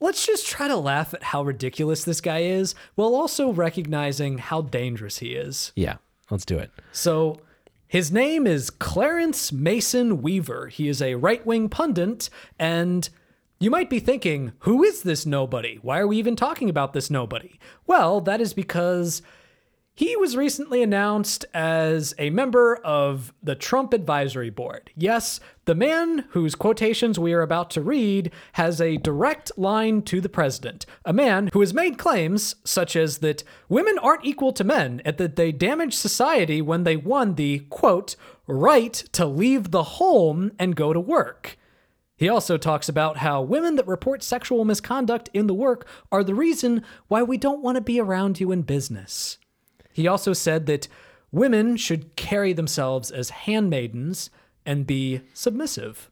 let's just try to laugh at how ridiculous this guy is while also recognizing how dangerous he is. Yeah, let's do it. So, his name is Clarence Mason Weaver. He is a right wing pundit, and you might be thinking, who is this nobody? Why are we even talking about this nobody? Well, that is because he was recently announced as a member of the Trump Advisory Board. Yes, the man whose quotations we are about to read has a direct line to the president. A man who has made claims such as that women aren't equal to men and that they damaged society when they won the, quote, right to leave the home and go to work. He also talks about how women that report sexual misconduct in the work are the reason why we don't want to be around you in business. He also said that women should carry themselves as handmaidens and be submissive.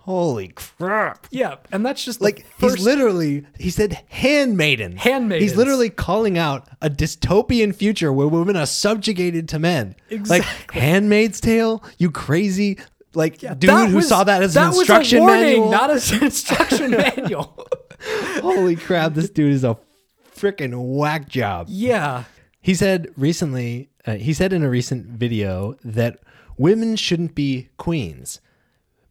Holy crap. Yeah, and that's just Like first, he's literally he said handmaiden. Handmaidens. He's literally calling out a dystopian future where women are subjugated to men. Like Handmaid's Tale, you crazy like dude That who was- saw that as that an instruction was a warning, manual. not as an instruction manual. Holy crap, this dude is a freaking whack job. Yeah, He said recently, uh, he said in a recent video that women shouldn't be queens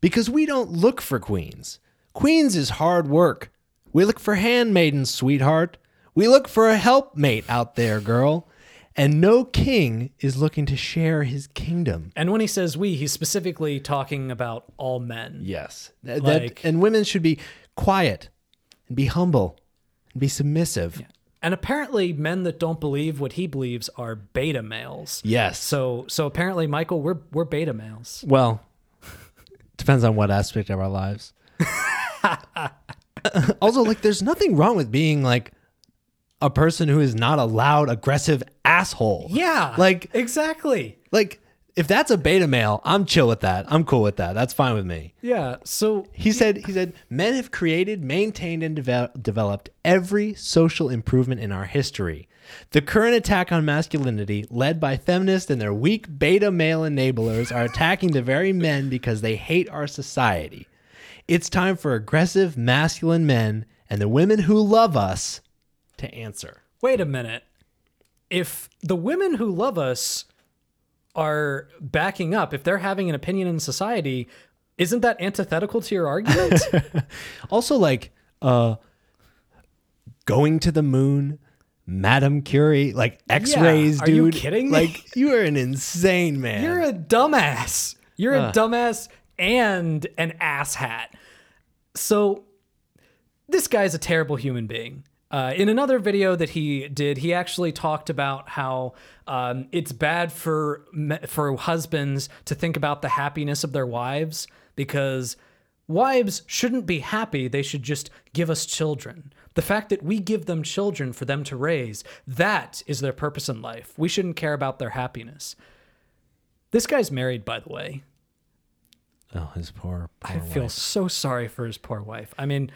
because we don't look for queens. Queens is hard work. We look for handmaidens, sweetheart. We look for a helpmate out there, girl. And no king is looking to share his kingdom. and when he says we, he's specifically talking about all men. Yes. That- that- Like- and women should be quiet and be humble and be submissive. And apparently, men that don't believe what he believes are beta males. Yes. So, so apparently, Michael, we're we're beta males. Well, depends on what aspect of our lives. also, like, there's nothing wrong with being like a person who is not a loud, aggressive asshole. Yeah, Like, exactly. like if that's a beta male, I'm chill with that. I'm cool with that. That's fine with me. Yeah. So He said, he said, men have created, maintained, and devel- developed every social improvement in our history. The current attack on masculinity, led by feminists and their weak beta male enablers, are attacking the very men because they hate our society. It's time for aggressive, masculine men and the women who love us to answer. wait a minute. If the women who love us are backing up, if they're having an opinion in society, isn't that antithetical to your argument? Also, like, uh, going to the moon, Madame Curie, like X-rays, are you dude. kidding me? Like, you are an insane man. You're a dumbass. You're Uh. a dumbass and an asshat. So this guy's a terrible human being. Uh, in another video that he did, he actually talked about how um, it's bad for for husbands to think about the happiness of their wives because wives shouldn't be happy. They should just give us children. The fact that we give them children for them to raise, that is their purpose in life. We shouldn't care about their happiness. This guy's married, by the way. oh, his poor, poor I feel so sorry for his poor wife. I mean,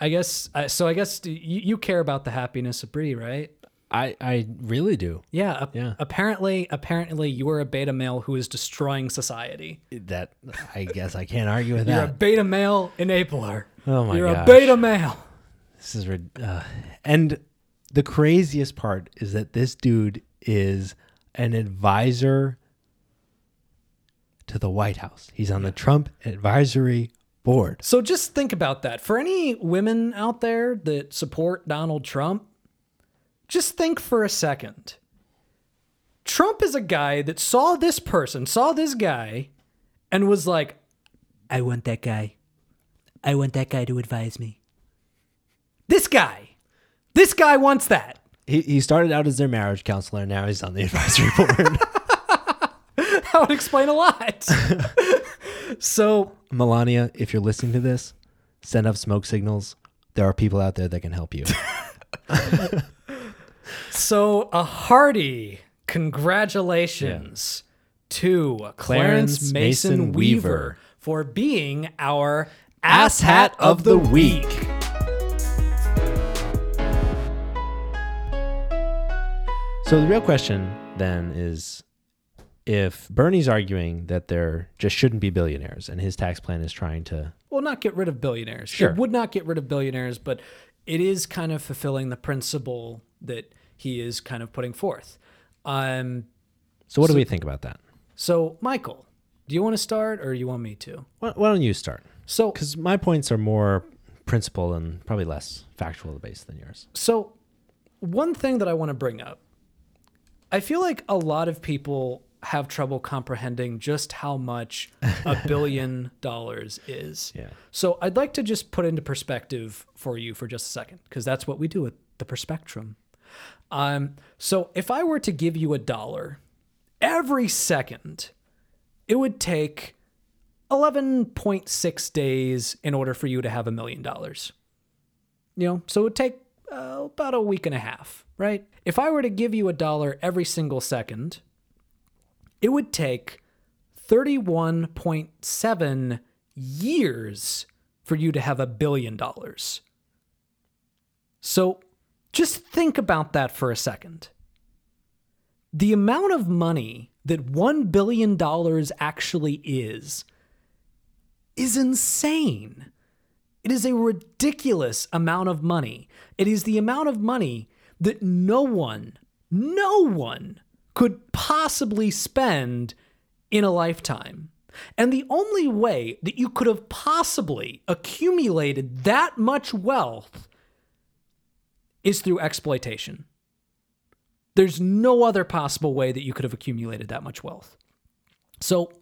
I guess uh, so. I guess you, you care about the happiness of Brie, right? I, I really do. Yeah, ap- Yeah. Apparently, apparently, you are a beta male who is destroying society. That I guess I can't argue with that. You're a beta male enabler. Oh my god. You're a beta male. This is uh, and the craziest part is that this dude is an advisor to the White House. He's on the Trump advisory board. So just think about that. For any women out there that support Donald Trump, just think for a second. Trump is a guy that saw this person, saw this guy, and was like, I want that guy. I want that guy to advise me. This guy. This guy wants that. He, he started out as their marriage counselor. and Now he's on the advisory board. That would explain a lot. So Melania, if you're listening to this, send up smoke signals. There are people out there that can help you. So a hearty congratulations to Clarence, Mason, Mason Weaver, Weaver. for being our Ass Hat of the Week. So the real question then is if Bernie's arguing that there just shouldn't be billionaires and his tax plan is trying to Well, not get rid of billionaires. Sure. It would not get rid of billionaires, but it is kind of fulfilling the principle that he is kind of putting forth. Um, So what do we think about that? so, Michael, do you want to start or you want me to? Why, why don't you start? So, Because my points are more principle and probably less factual based than yours. So, one thing that I want to bring up I feel like a lot of people have trouble comprehending just how much a billion dollars is. Yeah. So, I'd like to just put into perspective for you for just a second, because that's what we do with the Perspectrum. Um, so, if I were to give you a dollar every second, it would take 11.6 days in order for you to have a million dollars. You know, so it would take uh, about a week and a half, right? If I were to give you a dollar every single second, it would take 31.7 years for you to have a billion dollars. So just think about that for a second. The amount of money that $1 billion actually is, is insane. It is a ridiculous amount of money. It is the amount of money that no one, no one could possibly spend in a lifetime. And the only way that you could have possibly accumulated that much wealth is through exploitation. There's no other possible way that you could have accumulated that much wealth. So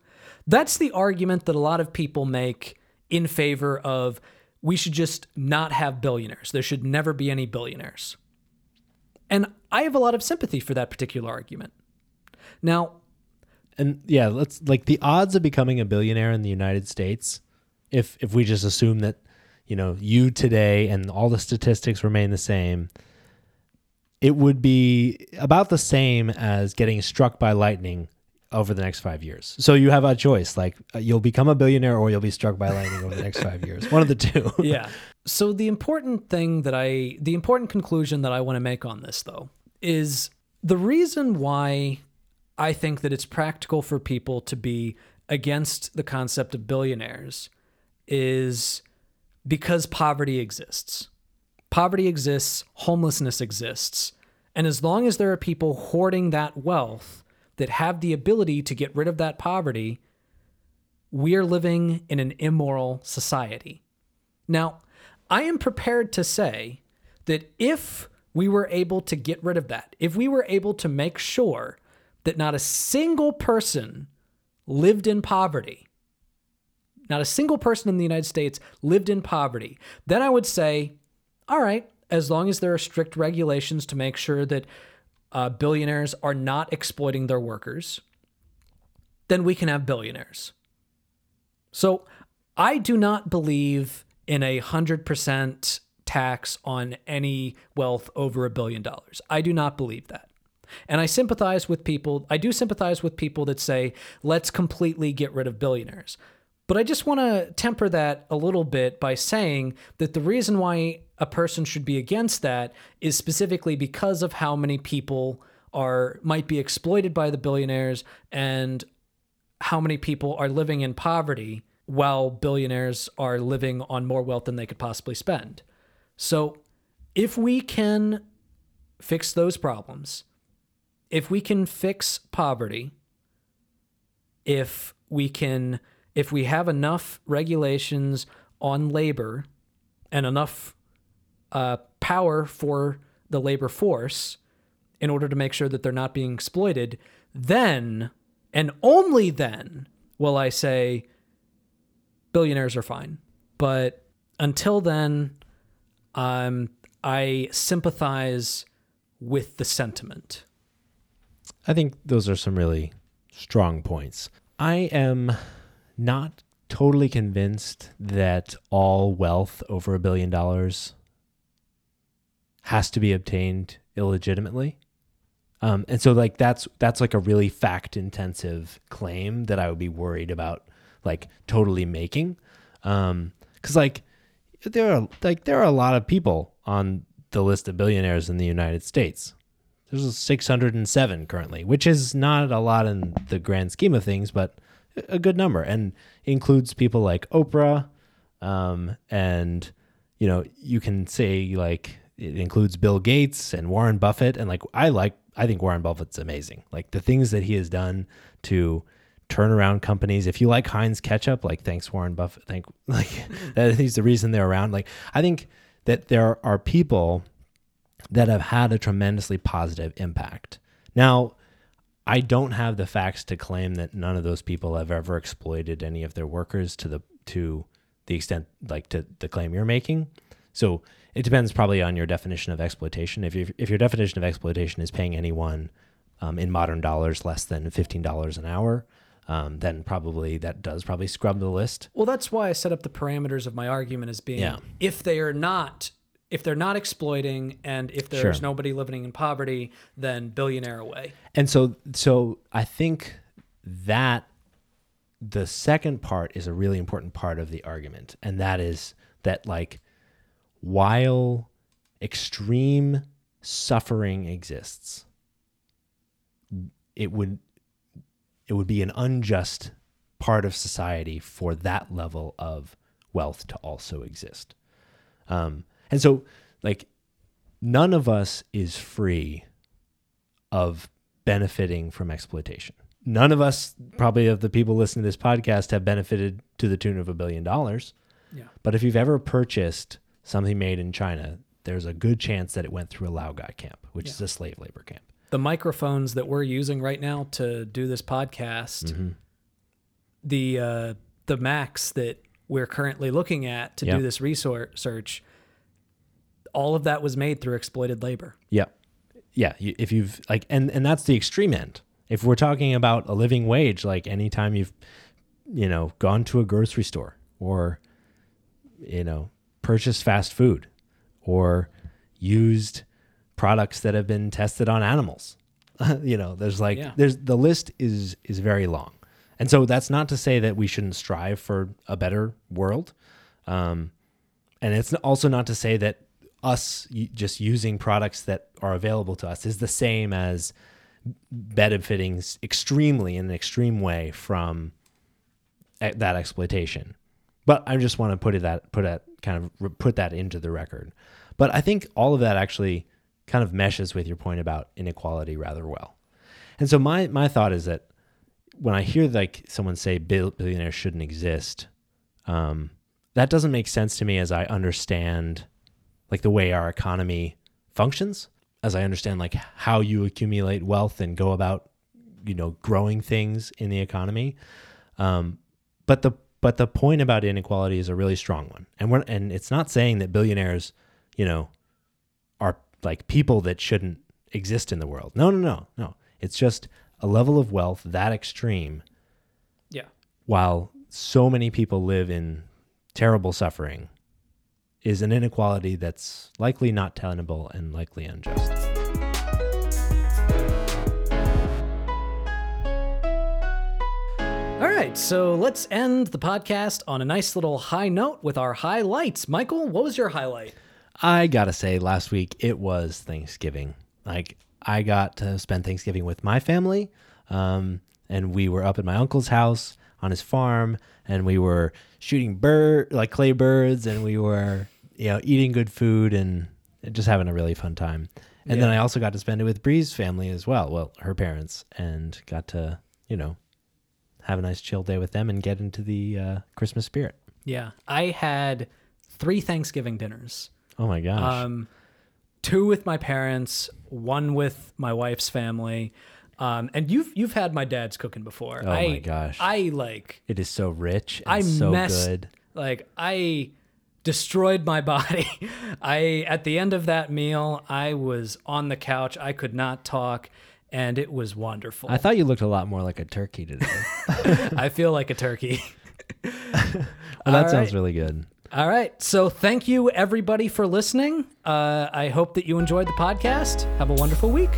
that's the argument that a lot of people make in favor of we should just not have billionaires. There should never be any billionaires. And I have a lot of sympathy for that particular argument. Now, And yeah, let's like the odds of becoming a billionaire in the United States, if if we just assume that, you know, you today and all the statistics remain the same, it would be about the same as getting struck by lightning over the next five years. So you have a choice, like uh, you'll become a billionaire or you'll be struck by lightning over the next five years. One of the two. yeah. So the important thing that I, the important conclusion that I want to make on this, though, is the reason why I think that it's practical for people to be against the concept of billionaires is because poverty exists. Poverty exists, homelessness exists. And as long as there are people hoarding that wealth that have the ability to get rid of that poverty, we are living in an immoral society. Now, I am prepared to say that if we were able to get rid of that, if we were able to make sure that not a single person lived in poverty, not a single person in the United States lived in poverty, then I would say, all right, as long as there are strict regulations to make sure that uh, billionaires are not exploiting their workers, then we can have billionaires. So I do not believe in a 100% tax on any wealth over a billion dollars. I do not believe that. And I sympathize with people, I do sympathize with people that say, let's completely get rid of billionaires. But I just want to temper that a little bit by saying that the reason why a person should be against that is specifically because of how many people are might be exploited by the billionaires and how many people are living in poverty while billionaires are living on more wealth than they could possibly spend. So, if we can fix those problems, if we can fix poverty, if we can if we have enough regulations on labor and enough uh, power for the labor force in order to make sure that they're not being exploited, then and only then will I say billionaires are fine. But until then, um, I sympathize with the sentiment. I think those are some really strong points. I am not totally convinced that all wealth over a billion dollars has to be obtained illegitimately. Um, and so like that's that's like a really fact intensive claim that I would be worried about like totally making. Um, cause like there are like there are a lot of people on the list of billionaires in the United States. There's 607 currently, which is not a lot in the grand scheme of things, but a good number and includes people like Oprah. Um, and, you know, you can say like it includes Bill Gates and Warren Buffett. And like, I like, I think Warren Buffett's amazing. Like the things that he has done to turn around companies. If you like Heinz ketchup, like thanks Warren Buffett, thank like that he's the reason they're around. Like I think that there are people that have had a tremendously positive impact. Now, I don't have the facts to claim that none of those people have ever exploited any of their workers to the to the extent like to the claim you're making. So it depends probably on your definition of exploitation. If you if your definition of exploitation is paying anyone um, in modern dollars less than fifteen dollars an hour, um, then probably that does probably scrub the list. Well, that's why I set up the parameters of my argument as being Yeah. if they are not if they're not exploiting and if there's Sure. nobody living in poverty, then billionaire away. And so so I think that the second part is a really important part of the argument and that is that like while extreme suffering exists it would it would be an unjust part of society for that level of wealth to also exist um, and so like none of us is free of benefiting from exploitation. None of us, probably of the people listening to this podcast, have benefited to the tune of a billion dollars. Yeah. But if you've ever purchased something made in China, there's a good chance that it went through a Laogai camp, which is a slave labor camp. The microphones that we're using right now to do this podcast, Mm-hmm. the uh, the Macs that we're currently looking at to Yeah. do this research, all of that was made through exploited labor. Yeah. Yeah. If you've like, and, and that's the extreme end. If we're talking about a living wage, like anytime you've, you know, gone to a grocery store or, you know, purchased fast food or used products that have been tested on animals, you know, there's like, Yeah. there's the list is, is very long. And so that's not to say that we shouldn't strive for a better world. Um, and it's also not to say that us just using products that are available to us is the same as benefiting extremely in an extreme way from that exploitation. But I just want to put it that put that kind of put that into the record. But I think all of that actually kind of meshes with your point about inequality rather well. And so my my thought is that when I hear like someone say bill- billionaires shouldn't exist, um, that doesn't make sense to me as I understand like the way our economy functions, as I understand like how you accumulate wealth and go about you know growing things in the economy. Um, but the but the point about inequality is a really strong one, and we're and it's not saying that billionaires, you know, are like people that shouldn't exist in the world. No, no, no, no. It's just a level of wealth that extreme Yeah. while so many people live in terrible suffering is an inequality that's likely not tenable and likely unjust. All right, so let's end the podcast on a nice little high note with our highlights. Michael, what was your highlight? I gotta say, last week it was Thanksgiving. Like I got to spend Thanksgiving with my family, um, and we were up at my uncle's house on his farm, and we were shooting bird like clay birds, and we were you know eating good food and just having a really fun time. And then I also got to spend it with Bree's family as well. Well, her parents, and got to you know have a nice chill day with them and get into the uh, Christmas spirit. Yeah, I had three Thanksgiving dinners. Oh my gosh! Um, two with my parents, one with my wife's family. Um, and you've you've had my dad's cooking before. Oh I, my gosh. I like it is so rich and I so messed good. like I destroyed my body. I at the end of that meal, I was on the couch. I could not talk, and it was wonderful. I thought you looked a lot more like a turkey today. I feel like a turkey. well, that All sounds really good. All right. So thank you, everybody, for listening. Uh, I hope that you enjoyed the podcast. Have a wonderful week.